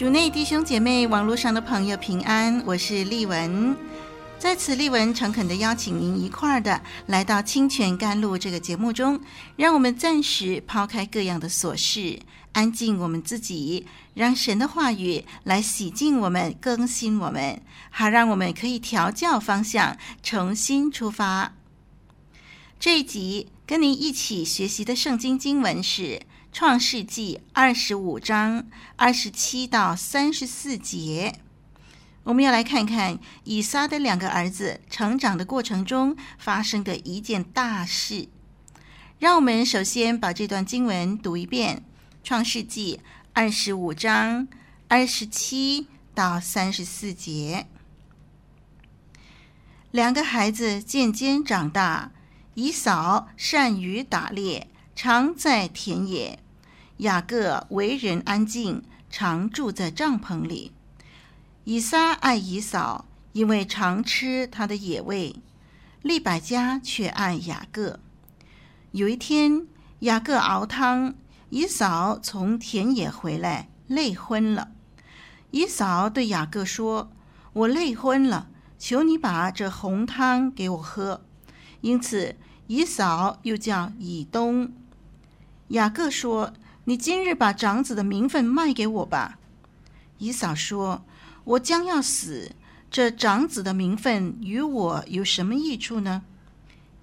主内弟兄姐妹，网络上的朋友平安，我是丽文。在此，丽文诚恳的邀请您一块儿的来到清泉甘露这个节目中，让我们暂时抛开各样的琐事，安静我们自己，让神的话语来洗净我们、更新我们，好让我们可以调教方向，重新出发。这一集跟您一起学习的圣经经文是。创世纪二十五章二十七到三十四节，我们要来看看以撒的两个儿子成长的过程中发生的一件大事。让我们首先把这段经文读一遍：创世纪二十五章二十七到三十四节。两个孩子渐渐长大，以扫善于打猎。常在田野，雅各为人安静，常住在帐篷里。以撒爱以扫，因为常吃他的野味；利百加却爱雅各。有一天，雅各熬汤，以扫从田野回来，累昏了。以扫对雅各说：“我累昏了，求你把这红汤给我喝。”因此，以扫又叫以东。雅各说：“你今日把长子的名分卖给我吧。”以嫂说：“我将要死，这长子的名分与我有什么益处呢？”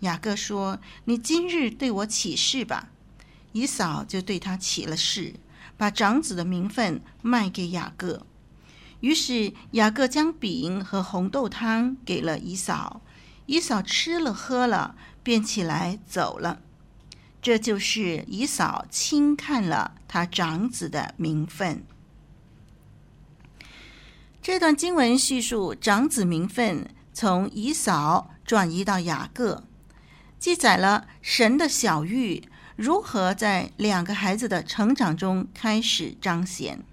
雅各说：“你今日对我起誓吧。”以嫂就对他起了誓，把长子的名分卖给雅各。于是雅各将饼和红豆汤给了以嫂，以嫂吃了喝了，便起来走了。这就是以扫轻看了他长子的名分。这段经文叙述长子名分从以扫转移到雅各，记载了神的小玉如何在两个孩子的成长中开始彰显。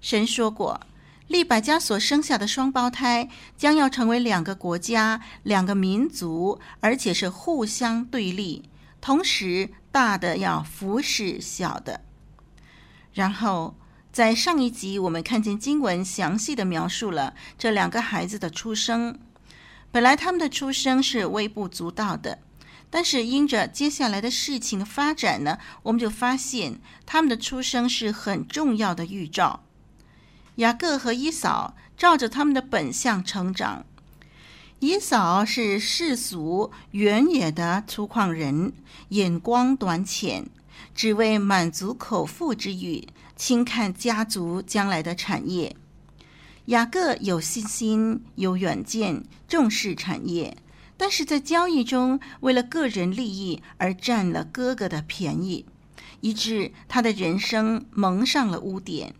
神说过，利百加所生下的双胞胎将要成为两个国家、两个民族，而且是互相对立。同时，大的要服侍小的。然后，在上一集，我们看见经文详细的描述了这两个孩子的出生。本来他们的出生是微不足道的，但是因着接下来的事情的发展呢，我们就发现他们的出生是很重要的预兆。雅各和以扫照着他们的本相成长。以扫是世俗原野的粗犷人，眼光短浅，只为满足口腹之欲，轻看家族将来的产业。雅各有信心，有远见，重视产业，但是在交易中，为了个人利益而占了哥哥的便宜，以致他的人生蒙上了污点。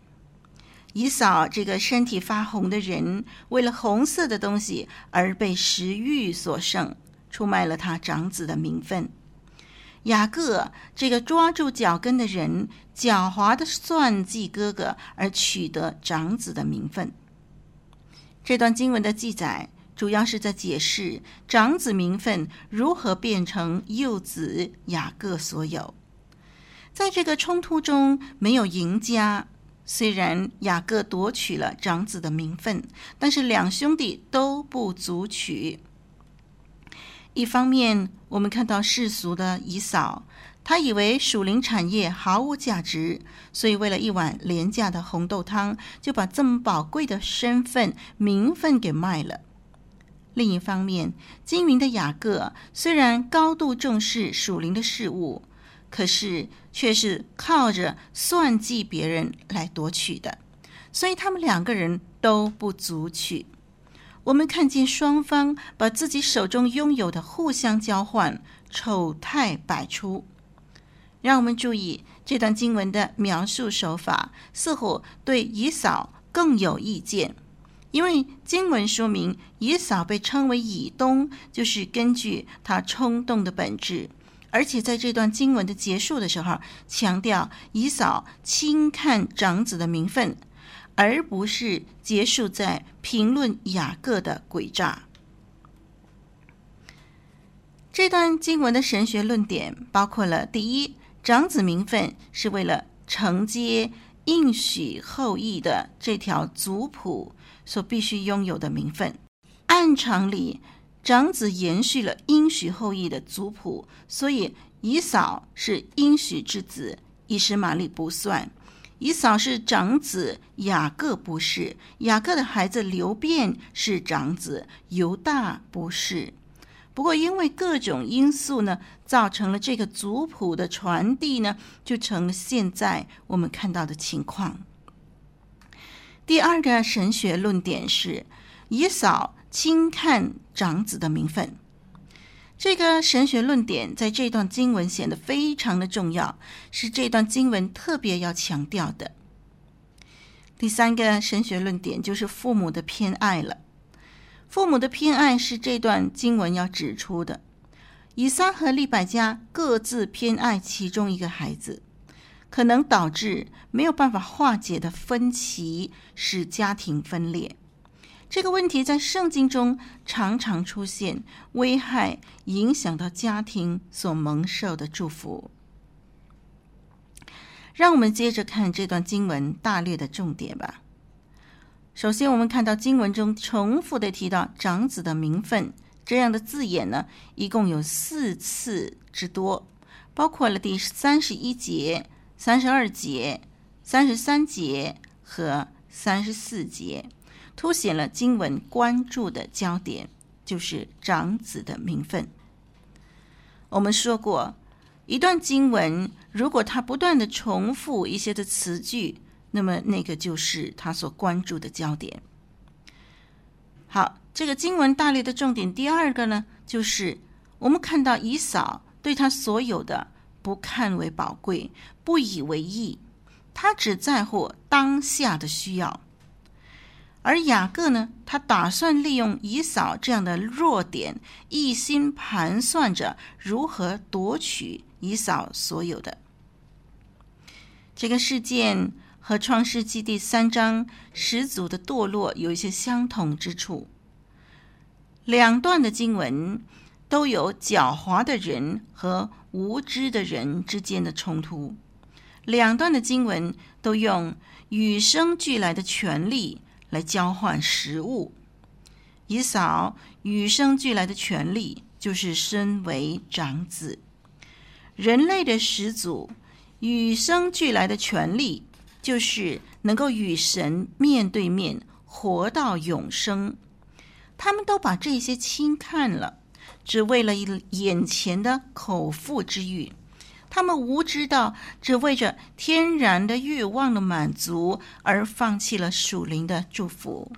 以扫这个身体发红的人，为了红色的东西而被食欲所胜，出卖了他长子的名分。雅各这个抓住脚跟的人，狡猾的算计哥哥而取得长子的名分。这段经文的记载，主要是在解释长子名分如何变成幼子雅各所有。在这个冲突中，没有赢家。虽然雅各夺取了长子的名分，但是两兄弟都不足取。一方面，我们看到世俗的以扫，他以为属灵产业毫无价值，所以为了一碗廉价的红豆汤，就把这么宝贵的身份、名分给卖了。另一方面，精明的雅各虽然高度重视属灵的事物。可是，却是靠着算计别人来夺取的，所以他们两个人都不足取。我们看见双方把自己手中拥有的互相交换，丑态百出。让我们注意这段经文的描述手法，似乎对以扫更有意见。因为经文说明以扫被称为以东，就是根据他冲动的本质。而且在这段经文的结束的时候，强调以扫轻看长子的名分，而不是结束在评论雅各的诡诈。这段经文的神学论点包括了：第一，长子名分是为了承接应许后裔的这条族谱。所必须拥有的名分，按常理，长子延续了应许后裔的族谱，所以以扫是应许之子，以实玛利不算；以扫是长子，雅各不是；雅各的孩子流便是长子，犹大不是。不过，因为各种因素呢，造成了这个族谱的传递呢，就成了现在我们看到的情况。第二个神学论点是，以扫轻看长子的名分。这个神学论点在这段经文显得非常的重要，是这段经文特别要强调的。第三个神学论点就是父母的偏爱了。父母的偏爱是这段经文要指出的。以撒和利百加各自偏爱其中一个孩子。可能导致没有办法化解的分歧，使家庭分裂。这个问题在圣经中常常出现，危害影响到家庭所蒙受的祝福。让我们接着看这段经文大略的重点吧。首先，我们看到经文中重复的提到长子的名分，这样的字眼呢，一共有四次之多，包括了第三十一节。三十二节、三十三节和三十四节，凸显了经文关注的焦点，就是长子的名分。我们说过，一段经文如果它不断的重复一些的词句，那么那个就是他所关注的焦点。好，这个经文大略的重点，第二个呢，就是我们看到以扫对他所有的。不看为宝贵，不以为意，他只在乎当下的需要。而雅各呢，他打算利用以扫这样的弱点，一心盘算着如何夺取以扫所有的。这个事件和创世纪第三章始祖的堕落有一些相同之处。两段的经文都有狡猾的人和。无知的人之间的冲突，两段的经文都用与生俱来的权利来交换食物。以扫与生俱来的权利就是身为长子，人类的始祖与生俱来的权利就是能够与神面对面活到永生。他们都把这些轻看了。只为了眼前的口腹之欲，他们无知到只为着天然的欲望的满足而放弃了属灵的祝福。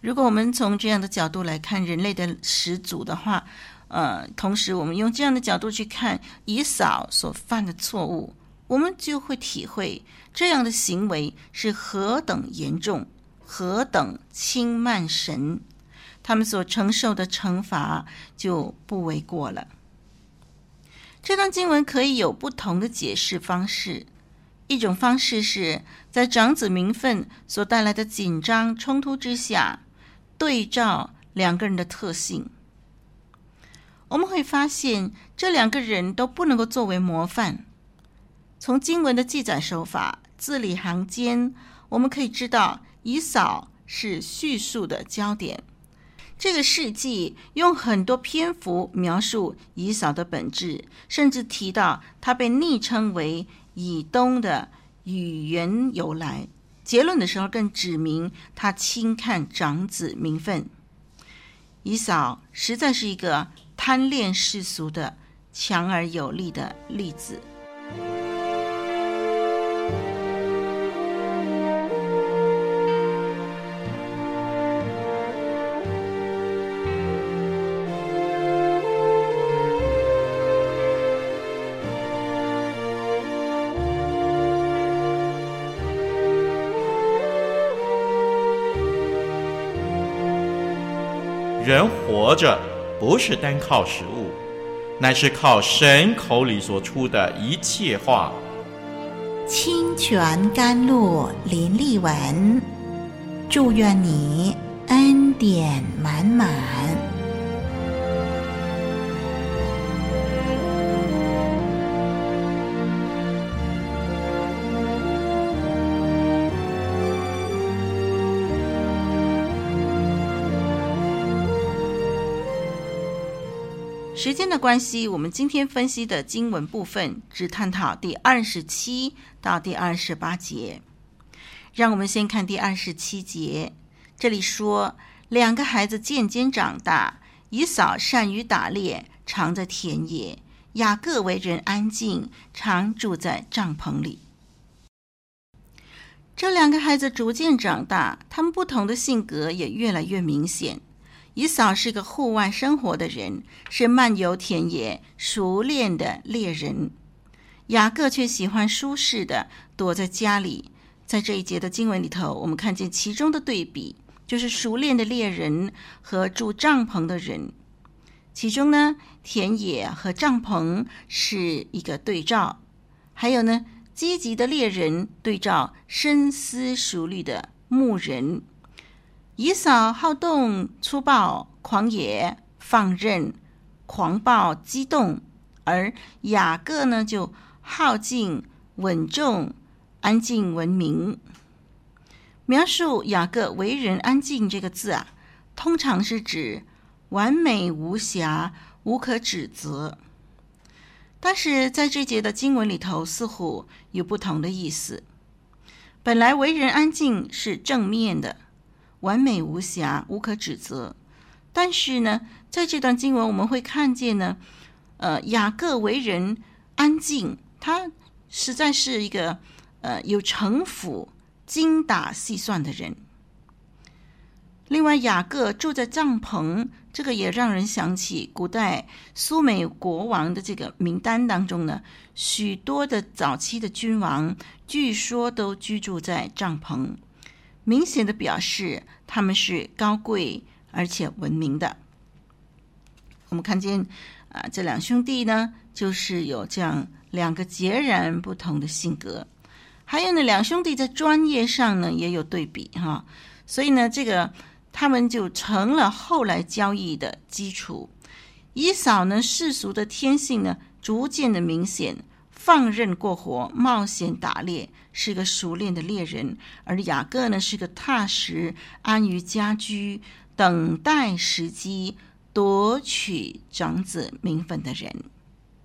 如果我们从这样的角度来看人类的始祖的话，呃，同时我们用这样的角度去看以扫所犯的错误，我们就会体会这样的行为是何等严重，何等轻慢神。他们所承受的惩罚就不为过了。这段经文可以有不同的解释方式。一种方式是在长子名分所带来的紧张冲突之下，对照两个人的特性，我们会发现这两个人都不能够作为模范。从经文的记载手法、字里行间，我们可以知道以扫是叙述的焦点。这个事迹用很多篇幅描述以扫的本质，甚至提到他被昵称为以东的语言由来。结论的时候更指明他轻看长子名分。以扫实在是一个贪恋世俗的强而有力的例子。人活着不是单靠食物，乃是靠神口里所出的一切话。清泉甘露林立文，祝愿你恩典满满。时间的关系，我们今天分析的经文部分只探讨第二十七到第二十八节。让我们先看第二十七节，这里说：两个孩子渐渐长大，以扫善于打猎，常在田野；雅各为人安静，常住在帐篷里。这两个孩子逐渐长大，他们不同的性格也越来越明显。以扫是个户外生活的人，是漫游田野、熟练的猎人；雅各却喜欢舒适的躲在家里。在这一节的经文里头，我们看见其中的对比，就是熟练的猎人和住帐篷的人。其中呢，田野和帐篷是一个对照，还有呢，积极的猎人对照深思熟虑的牧人。以扫好动、粗暴、狂野、放任、狂暴、激动，而雅各呢就好静、稳重、安静、文明。描述雅各为人安静这个字啊，通常是指完美无瑕、无可指责。但是在这节的经文里头，似乎有不同的意思。本来为人安静是正面的。完美无瑕，无可指责。但是呢，在这段经文我们会看见呢，呃，雅各为人安静，他实在是一个呃有城府、精打细算的人。另外，雅各住在帐篷，这个也让人想起古代苏美国王的这个名单当中呢，许多的早期的君王据说都居住在帐篷。明显的表示他们是高贵而且文明的。我们看见啊，这两兄弟呢，就是有这样两个截然不同的性格。还有呢，两兄弟在专业上呢也有对比哈，所以呢，这个他们就成了后来交易的基础。以扫呢，世俗的天性呢，逐渐的明显。放任过活，冒险打猎，是个熟练的猎人；而雅各呢，是个踏实、安于家居、等待时机夺取长子名分的人。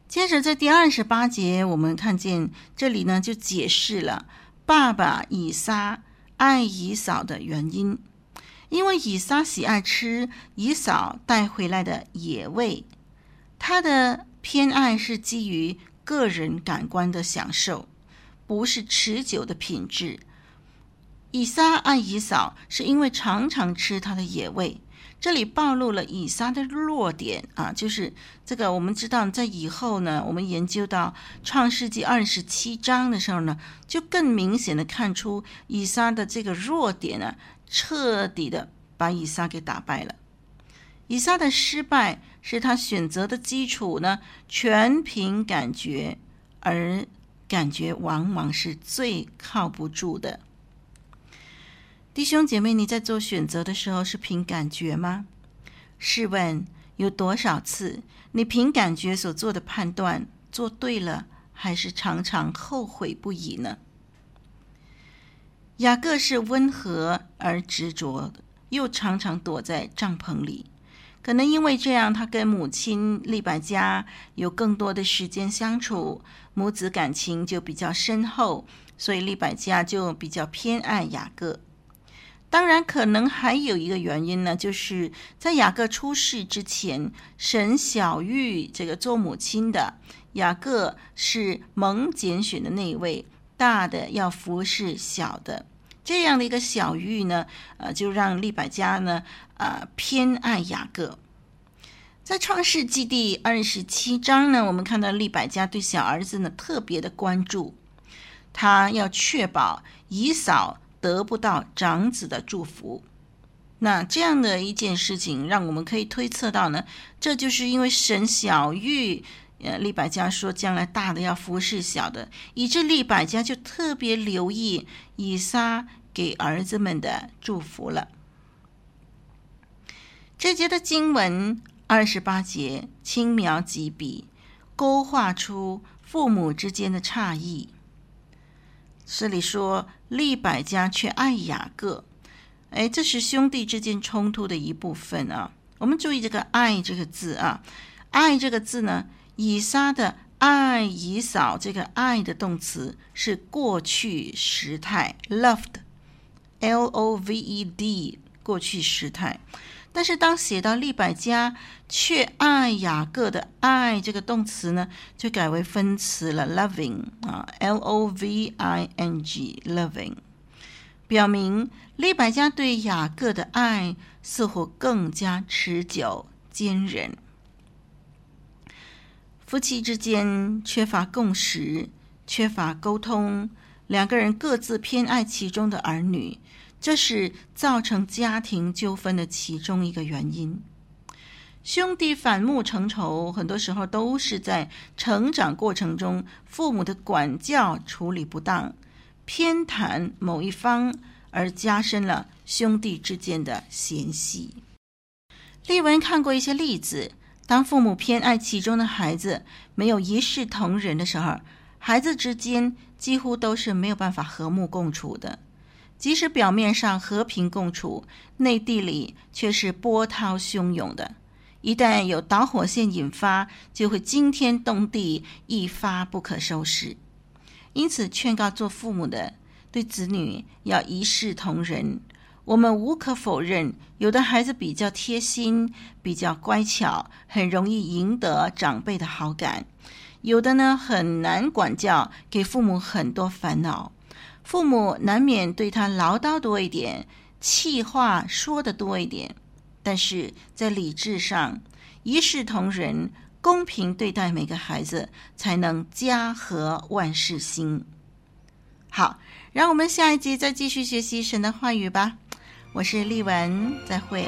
接着，在第二十八节，我们看见这里呢，就解释了爸爸以撒爱以扫的原因，因为以撒喜爱吃以扫带回来的野味，他的偏爱是基于。个人感官的享受，不是持久的品质。以撒爱以扫，是因为常常吃他的野味。这里暴露了以撒的弱点啊，就是这个。我们知道，在以后呢，我们研究到创世纪二十七章的时候呢，就更明显的看出以撒的这个弱点呢，彻底的把以撒给打败了。以撒的失败是他选择的基础呢，全凭感觉，而感觉往往是最靠不住的。弟兄姐妹，你在做选择的时候是凭感觉吗？试问有多少次你凭感觉所做的判断做对了，还是常常后悔不已呢？雅各是温和而执着的，又常常躲在帐篷里。可能因为这样，他跟母亲利百加有更多的时间相处，母子感情就比较深厚，所以利百加就比较偏爱雅各。当然，可能还有一个原因呢，就是在雅各出世之前，神小玉这个做母亲的雅各是蒙拣选的那一位，大的要服侍小的。这样的一个小玉呢，呃，就让利百加呢，呃，偏爱雅各。在创世纪第二十七章呢，我们看到利百加对小儿子呢特别的关注，他要确保以扫得不到长子的祝福。那这样的一件事情，让我们可以推测到呢，这就是因为神小玉，呃，利百加说将来大的要服侍小的，以致利百加就特别留意以撒给儿子们的祝福了。这节的经文二十八节，轻描几笔勾画出父母之间的差异。这里说利百加却爱雅各，哎，这是兄弟之间冲突的一部分啊。我们注意这个“爱”这个字啊，“爱”这个字呢，以撒的爱以扫，这个“爱”的动词是过去时态，loved，L-O-V-E-D，过去时态。但是当写到利百加却爱雅各的爱这个动词呢，就改为分词了，loving 啊，L O V I N G，loving，表明利百加对雅各的爱似乎更加持久坚韧。夫妻之间缺乏共识，缺乏沟通，两个人各自偏爱其中的儿女。这是造成家庭纠纷的其中一个原因。兄弟反目成仇，很多时候都是在成长过程中，父母的管教处理不当，偏袒某一方，而加深了兄弟之间的嫌隙。丽文看过一些例子，当父母偏爱其中的孩子，没有一视同仁的时候，孩子之间几乎都是没有办法和睦共处的。即使表面上和平共处，内地里却是波涛汹涌的。一旦有导火线引发，就会惊天动地，一发不可收拾。因此，劝告做父母的对子女要一视同仁。我们无可否认，有的孩子比较贴心，比较乖巧，很容易赢得长辈的好感；有的呢，很难管教，给父母很多烦恼。父母难免对他唠叨多一点，气话说得多一点，但是在理智上一视同仁，公平对待每个孩子，才能家和万事兴。好，让我们下一集再继续学习神的话语吧。我是丽文，再会。